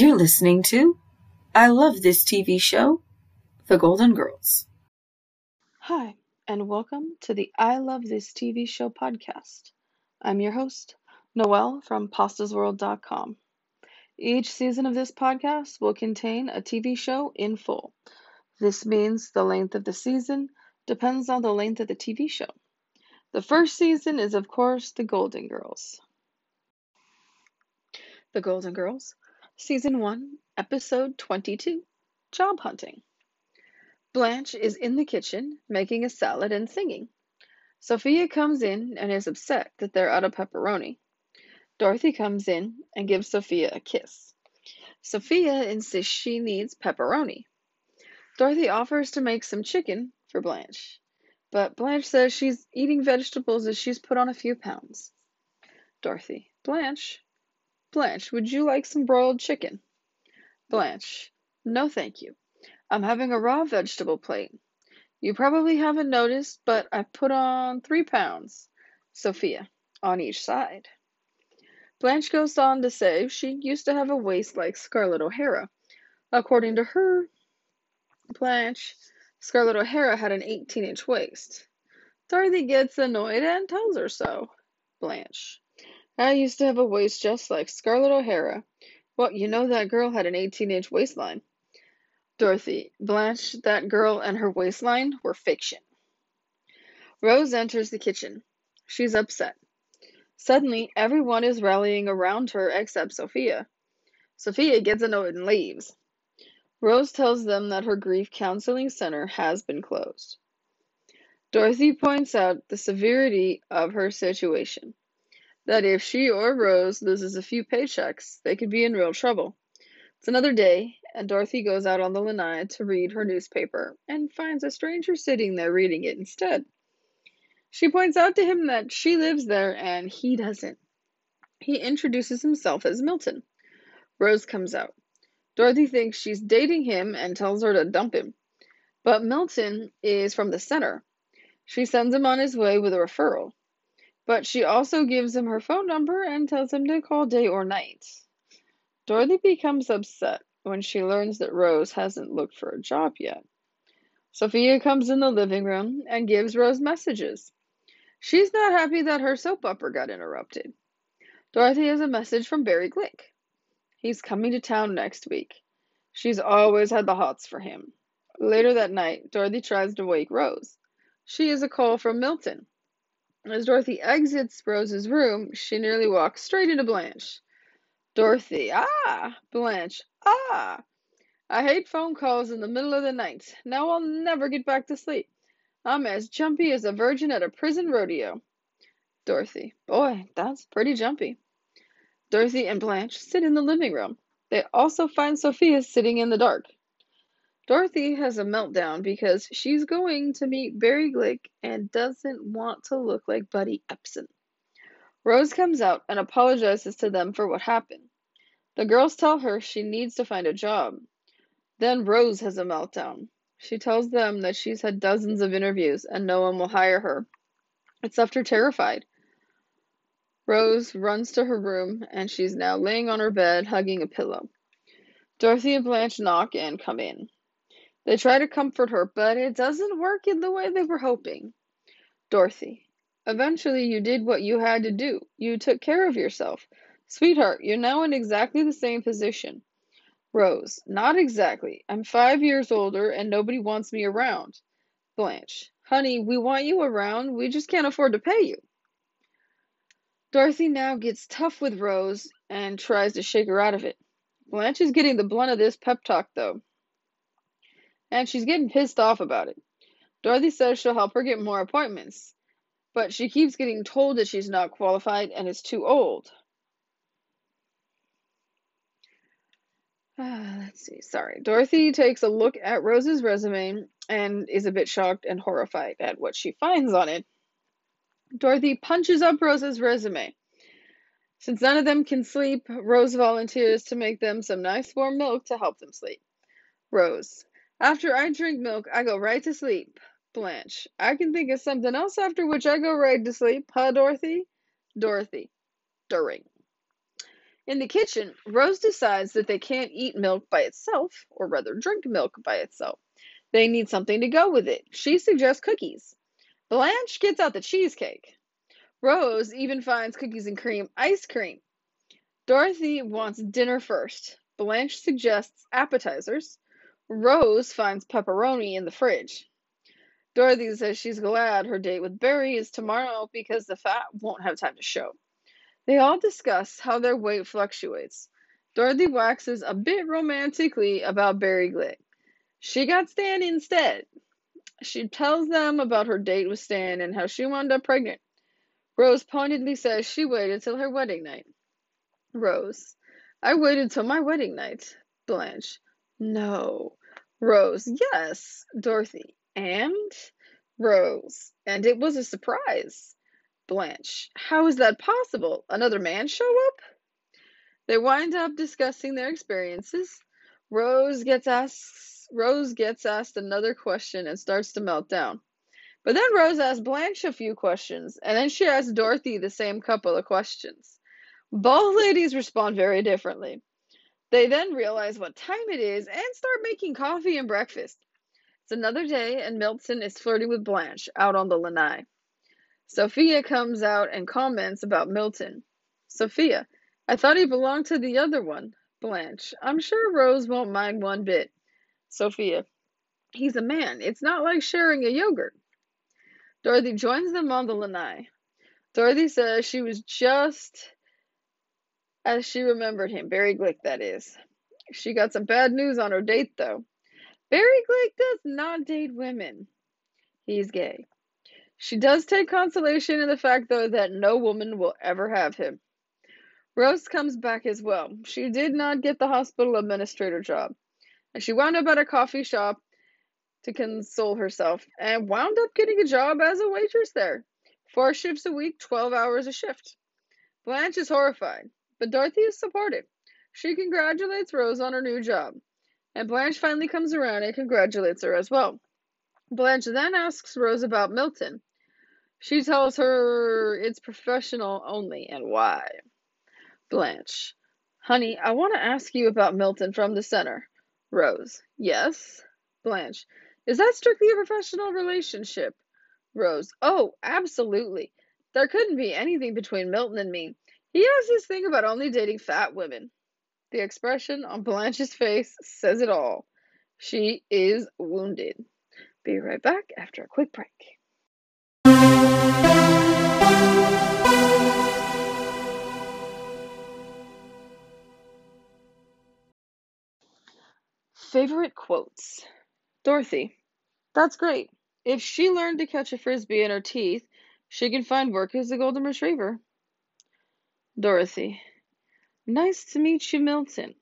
You're listening to I Love This TV Show, The Golden Girls. Hi, and welcome to the I Love This TV Show podcast. I'm your host, Noelle from pastasworld.com. Each season of this podcast will contain a TV show in full. This means the length of the season depends on the length of the TV show. The first season is, of course, The Golden Girls. The Golden Girls Season 1, Episode 22 Job Hunting. Blanche is in the kitchen making a salad and singing. Sophia comes in and is upset that they're out of pepperoni. Dorothy comes in and gives Sophia a kiss. Sophia insists she needs pepperoni. Dorothy offers to make some chicken for Blanche, but Blanche says she's eating vegetables as she's put on a few pounds. Dorothy, Blanche, Blanche, would you like some broiled chicken? Blanche, no thank you. I'm having a raw vegetable plate. You probably haven't noticed, but I've put on three pounds. Sophia, on each side. Blanche goes on to say she used to have a waist like Scarlett O'Hara. According to her, Blanche, Scarlett O'Hara had an 18 inch waist. Dorothy gets annoyed and tells her so. Blanche. I used to have a waist just like Scarlett O'Hara. Well, you know that girl had an 18 inch waistline. Dorothy, Blanche, that girl and her waistline were fiction. Rose enters the kitchen. She's upset. Suddenly, everyone is rallying around her except Sophia. Sophia gets annoyed and leaves. Rose tells them that her grief counseling center has been closed. Dorothy points out the severity of her situation that if she or Rose loses a few paychecks, they could be in real trouble. It's another day, and Dorothy goes out on the lanai to read her newspaper and finds a stranger sitting there reading it instead. She points out to him that she lives there and he doesn't. He introduces himself as Milton. Rose comes out. Dorothy thinks she's dating him and tells her to dump him. But Milton is from the center. She sends him on his way with a referral. But she also gives him her phone number and tells him to call day or night. Dorothy becomes upset when she learns that Rose hasn't looked for a job yet. Sophia comes in the living room and gives Rose messages. She's not happy that her soap opera got interrupted. Dorothy has a message from Barry Glick. He's coming to town next week. She's always had the hots for him. Later that night, Dorothy tries to wake Rose. She has a call from Milton. As Dorothy exits Rose's room, she nearly walks straight into Blanche. Dorothy, ah! Blanche, ah! I hate phone calls in the middle of the night. Now I'll never get back to sleep. I'm as jumpy as a virgin at a prison rodeo. Dorothy, boy, that's pretty jumpy. Dorothy and Blanche sit in the living room. They also find Sophia sitting in the dark. Dorothy has a meltdown because she's going to meet Barry Glick and doesn't want to look like Buddy Ebsen. Rose comes out and apologizes to them for what happened. The girls tell her she needs to find a job. Then Rose has a meltdown. She tells them that she's had dozens of interviews and no one will hire her. It's left her terrified. Rose runs to her room and she's now laying on her bed hugging a pillow. Dorothy and Blanche knock and come in. They try to comfort her, but it doesn't work in the way they were hoping. Dorothy, eventually you did what you had to do. You took care of yourself. Sweetheart, you're now in exactly the same position. Rose, not exactly. I'm five years older and nobody wants me around. Blanche, honey, we want you around. We just can't afford to pay you. Dorothy now gets tough with Rose and tries to shake her out of it. Blanche is getting the blunt of this pep talk, though and she's getting pissed off about it. Dorothy says she'll help her get more appointments, but she keeps getting told that she's not qualified and is too old. let's see, sorry. Dorothy takes a look at Rose's resume and is a bit shocked and horrified at what she finds on it. Dorothy punches up Rose's resume. Since none of them can sleep, Rose volunteers to make them some nice warm milk to help them sleep. Rose, after I drink milk, I go right to sleep. Blanche. I can think of something else after which I go right to sleep. Huh, Dorothy? Dorothy. During. In the kitchen, Rose decides that they can't eat milk by itself, or rather drink milk by itself. They need something to go with it. She suggests cookies. Blanche gets out the cheesecake. Rose even finds cookies and cream ice cream. Dorothy wants dinner first. Blanche suggests appetizers. Rose finds pepperoni in the fridge. Dorothy says she's glad her date with Barry is tomorrow because the fat won't have time to show. They all discuss how their weight fluctuates. Dorothy waxes a bit romantically about Barry Glick. She got Stan instead. She tells them about her date with Stan and how she wound up pregnant. Rose pointedly says she waited till her wedding night. Rose. I waited till my wedding night. Blanche. No. Rose. Yes. Dorothy. And? Rose. And it was a surprise. Blanche. How is that possible? Another man show up? They wind up discussing their experiences. Rose gets asked Rose gets asked another question and starts to melt down. But then Rose asks Blanche a few questions, and then she asks Dorothy the same couple of questions. Both ladies respond very differently. They then realize what time it is and start making coffee and breakfast. It's another day, and Milton is flirting with Blanche out on the lanai. Sophia comes out and comments about Milton. Sophia, I thought he belonged to the other one. Blanche, I'm sure Rose won't mind one bit. Sophia, he's a man. It's not like sharing a yogurt. Dorothy joins them on the lanai. Dorothy says she was just as she remembered him, Barry Glick, that is. She got some bad news on her date, though. Barry Glick does not date women. He's gay. She does take consolation in the fact, though, that no woman will ever have him. Rose comes back as well. She did not get the hospital administrator job, and she wound up at a coffee shop to console herself and wound up getting a job as a waitress there. Four shifts a week, 12 hours a shift. Blanche is horrified, but Dorothy is supportive. She congratulates Rose on her new job, and Blanche finally comes around and congratulates her as well. Blanche then asks Rose about Milton. She tells her it's professional only and why. Blanche. Honey, I want to ask you about Milton from the center. Rose. Yes. Blanche. Is that strictly a professional relationship? Rose. Oh, absolutely. There couldn't be anything between Milton and me. He has this thing about only dating fat women. The expression on Blanche's face says it all. She is wounded. Be right back after a quick break. Favorite quotes Dorothy. That's great. If she learned to catch a frisbee in her teeth, she can find work as a golden retriever. Dorothy. Nice to meet you, Milton.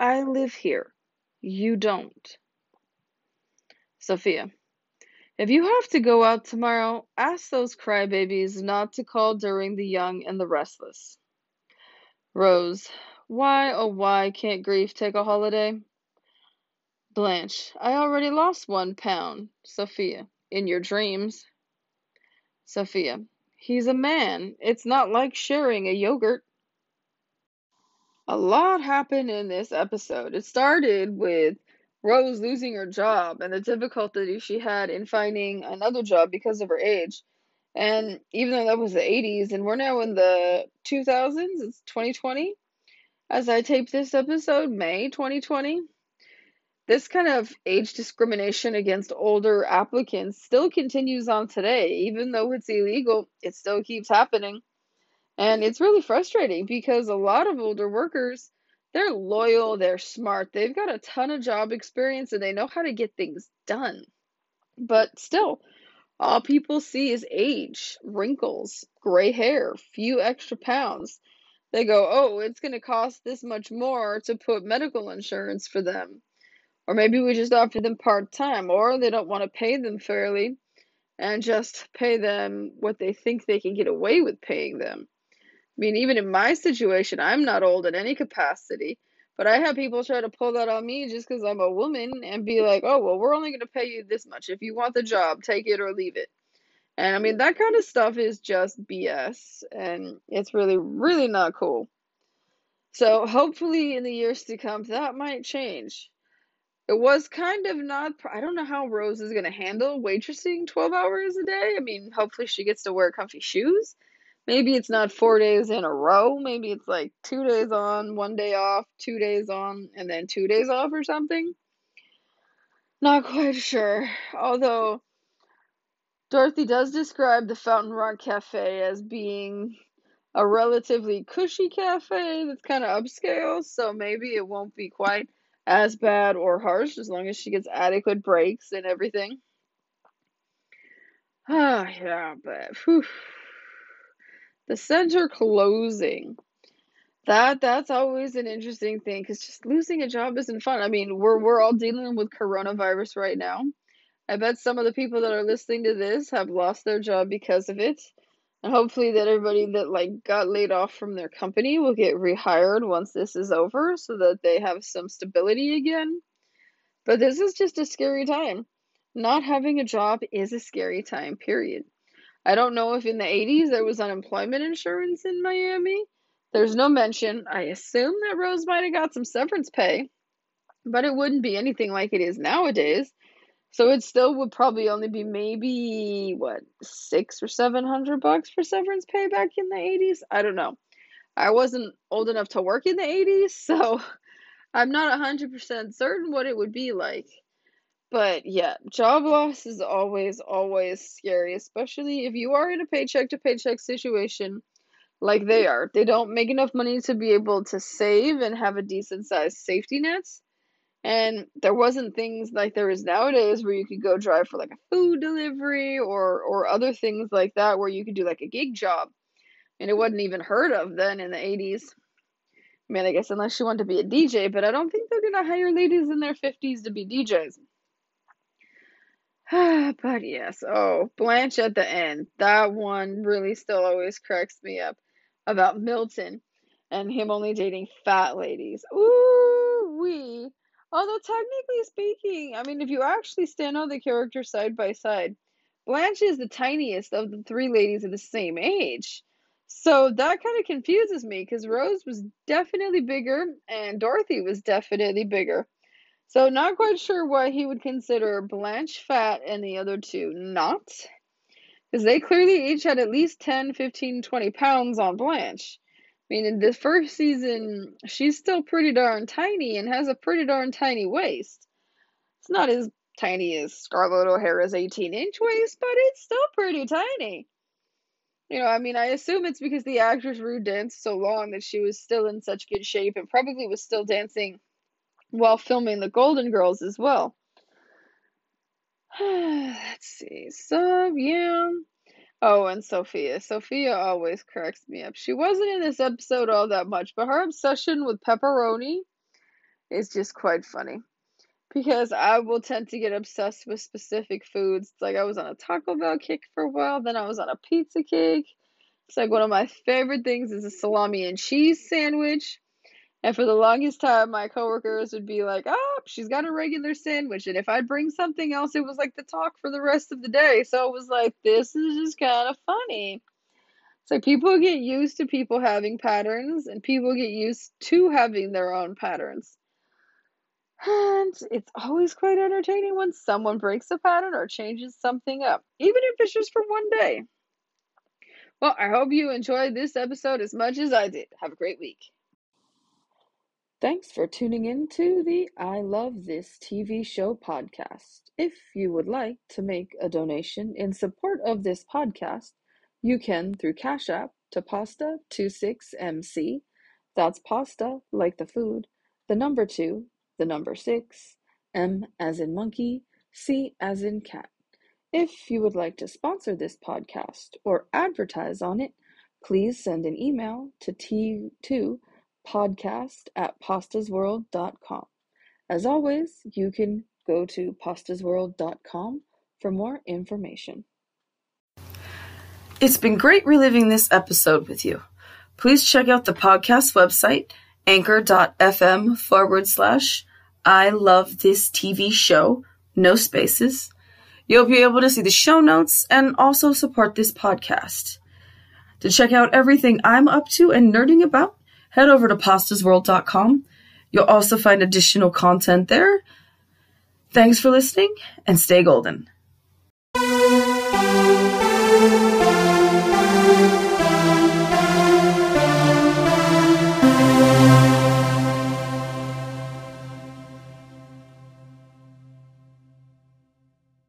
I live here. You don't. Sophia. If you have to go out tomorrow, ask those crybabies not to call during the young and the restless. Rose. Why, oh why can't grief take a holiday? Blanche. I already lost one pound. Sophia. In your dreams. Sophia. He's a man. It's not like sharing a yogurt. A lot happened in this episode. It started with Rose losing her job and the difficulty she had in finding another job because of her age. And even though that was the 80s and we're now in the 2000s, it's 2020 as I tape this episode, May 2020. This kind of age discrimination against older applicants still continues on today. Even though it's illegal, it still keeps happening. And it's really frustrating because a lot of older workers, they're loyal, they're smart, they've got a ton of job experience, and they know how to get things done. But still, all people see is age, wrinkles, gray hair, few extra pounds. They go, oh, it's going to cost this much more to put medical insurance for them. Or maybe we just offer them part time, or they don't want to pay them fairly and just pay them what they think they can get away with paying them. I mean, even in my situation, I'm not old in any capacity, but I have people try to pull that on me just because I'm a woman and be like, oh, well, we're only going to pay you this much. If you want the job, take it or leave it. And I mean, that kind of stuff is just BS, and it's really, really not cool. So hopefully in the years to come that might change. It was kind of not I don't know how Rose is going to handle waitressing 12 hours a day. I mean, hopefully she gets to wear comfy shoes. Maybe it's not 4 days in a row. Maybe it's like 2 days on, 1 day off, 2 days on and then 2 days off or something. Not quite sure. Although Dorothy does describe the Fountain Rock Cafe as being a relatively cushy cafe that's kind of upscale, so maybe it won't be quite as bad or harsh as long as she gets adequate breaks and everything. Ah, yeah, but whew. the center closing. That that's always an interesting thing because just losing a job isn't fun. I mean, we're we're all dealing with coronavirus right now. I bet some of the people that are listening to this have lost their job because of it. And hopefully that everybody that like got laid off from their company will get rehired once this is over so that they have some stability again. But this is just a scary time. Not having a job is a scary time, period. I don't know if in the 80s there was unemployment insurance in Miami. There's no mention. I assume that Rose might have got some severance pay, but it wouldn't be anything like it is nowadays. So it still would probably only be maybe what six or seven hundred bucks for severance pay back in the eighties. I don't know. I wasn't old enough to work in the eighties, so I'm not hundred percent certain what it would be like. But yeah, job loss is always, always scary, especially if you are in a paycheck to paycheck situation like they are. They don't make enough money to be able to save and have a decent sized safety net. And there wasn't things like there is nowadays where you could go drive for like a food delivery or or other things like that where you could do like a gig job. And it wasn't even heard of then in the 80s. I mean, I guess unless you want to be a DJ, but I don't think they're going to hire ladies in their 50s to be DJs. but yes, oh, Blanche at the end. That one really still always cracks me up about Milton and him only dating fat ladies. Ooh, wee. Although technically speaking, I mean, if you actually stand on the characters side by side, Blanche is the tiniest of the three ladies of the same age. So that kind of confuses me because Rose was definitely bigger and Dorothy was definitely bigger. So not quite sure why he would consider Blanche fat and the other two not. Because they clearly each had at least 10, 15, 20 pounds on Blanche. I mean, in the first season, she's still pretty darn tiny and has a pretty darn tiny waist. It's not as tiny as Scarlett O'Hara's 18 inch waist, but it's still pretty tiny. You know, I mean, I assume it's because the actress Rue danced so long that she was still in such good shape and probably was still dancing while filming the Golden Girls as well. Let's see. So, yeah. Oh, and Sophia. Sophia always cracks me up. She wasn't in this episode all that much, but her obsession with pepperoni is just quite funny. Because I will tend to get obsessed with specific foods. Like I was on a Taco Bell kick for a while, then I was on a pizza kick. It's like one of my favorite things is a salami and cheese sandwich. And for the longest time, my coworkers would be like, oh, she's got a regular sandwich. And if I'd bring something else, it was like the talk for the rest of the day. So it was like, this is just kind of funny. Like people get used to people having patterns, and people get used to having their own patterns. And it's always quite entertaining when someone breaks a pattern or changes something up, even if it's just for one day. Well, I hope you enjoyed this episode as much as I did. Have a great week. Thanks for tuning in to the I Love This TV Show podcast. If you would like to make a donation in support of this podcast, you can through Cash App to Pasta26MC. That's pasta like the food, the number two, the number six, M as in monkey, C as in cat. If you would like to sponsor this podcast or advertise on it, please send an email to T2 podcast at pastasworld.com. As always, you can go to pastasworld.com for more information. It's been great reliving this episode with you. Please check out the podcast website, anchor.fm forward slash I love this TV show, no spaces. You'll be able to see the show notes and also support this podcast. To check out everything I'm up to and nerding about, head over to pastasworld.com. You'll also find additional content there. Thanks for listening and stay golden.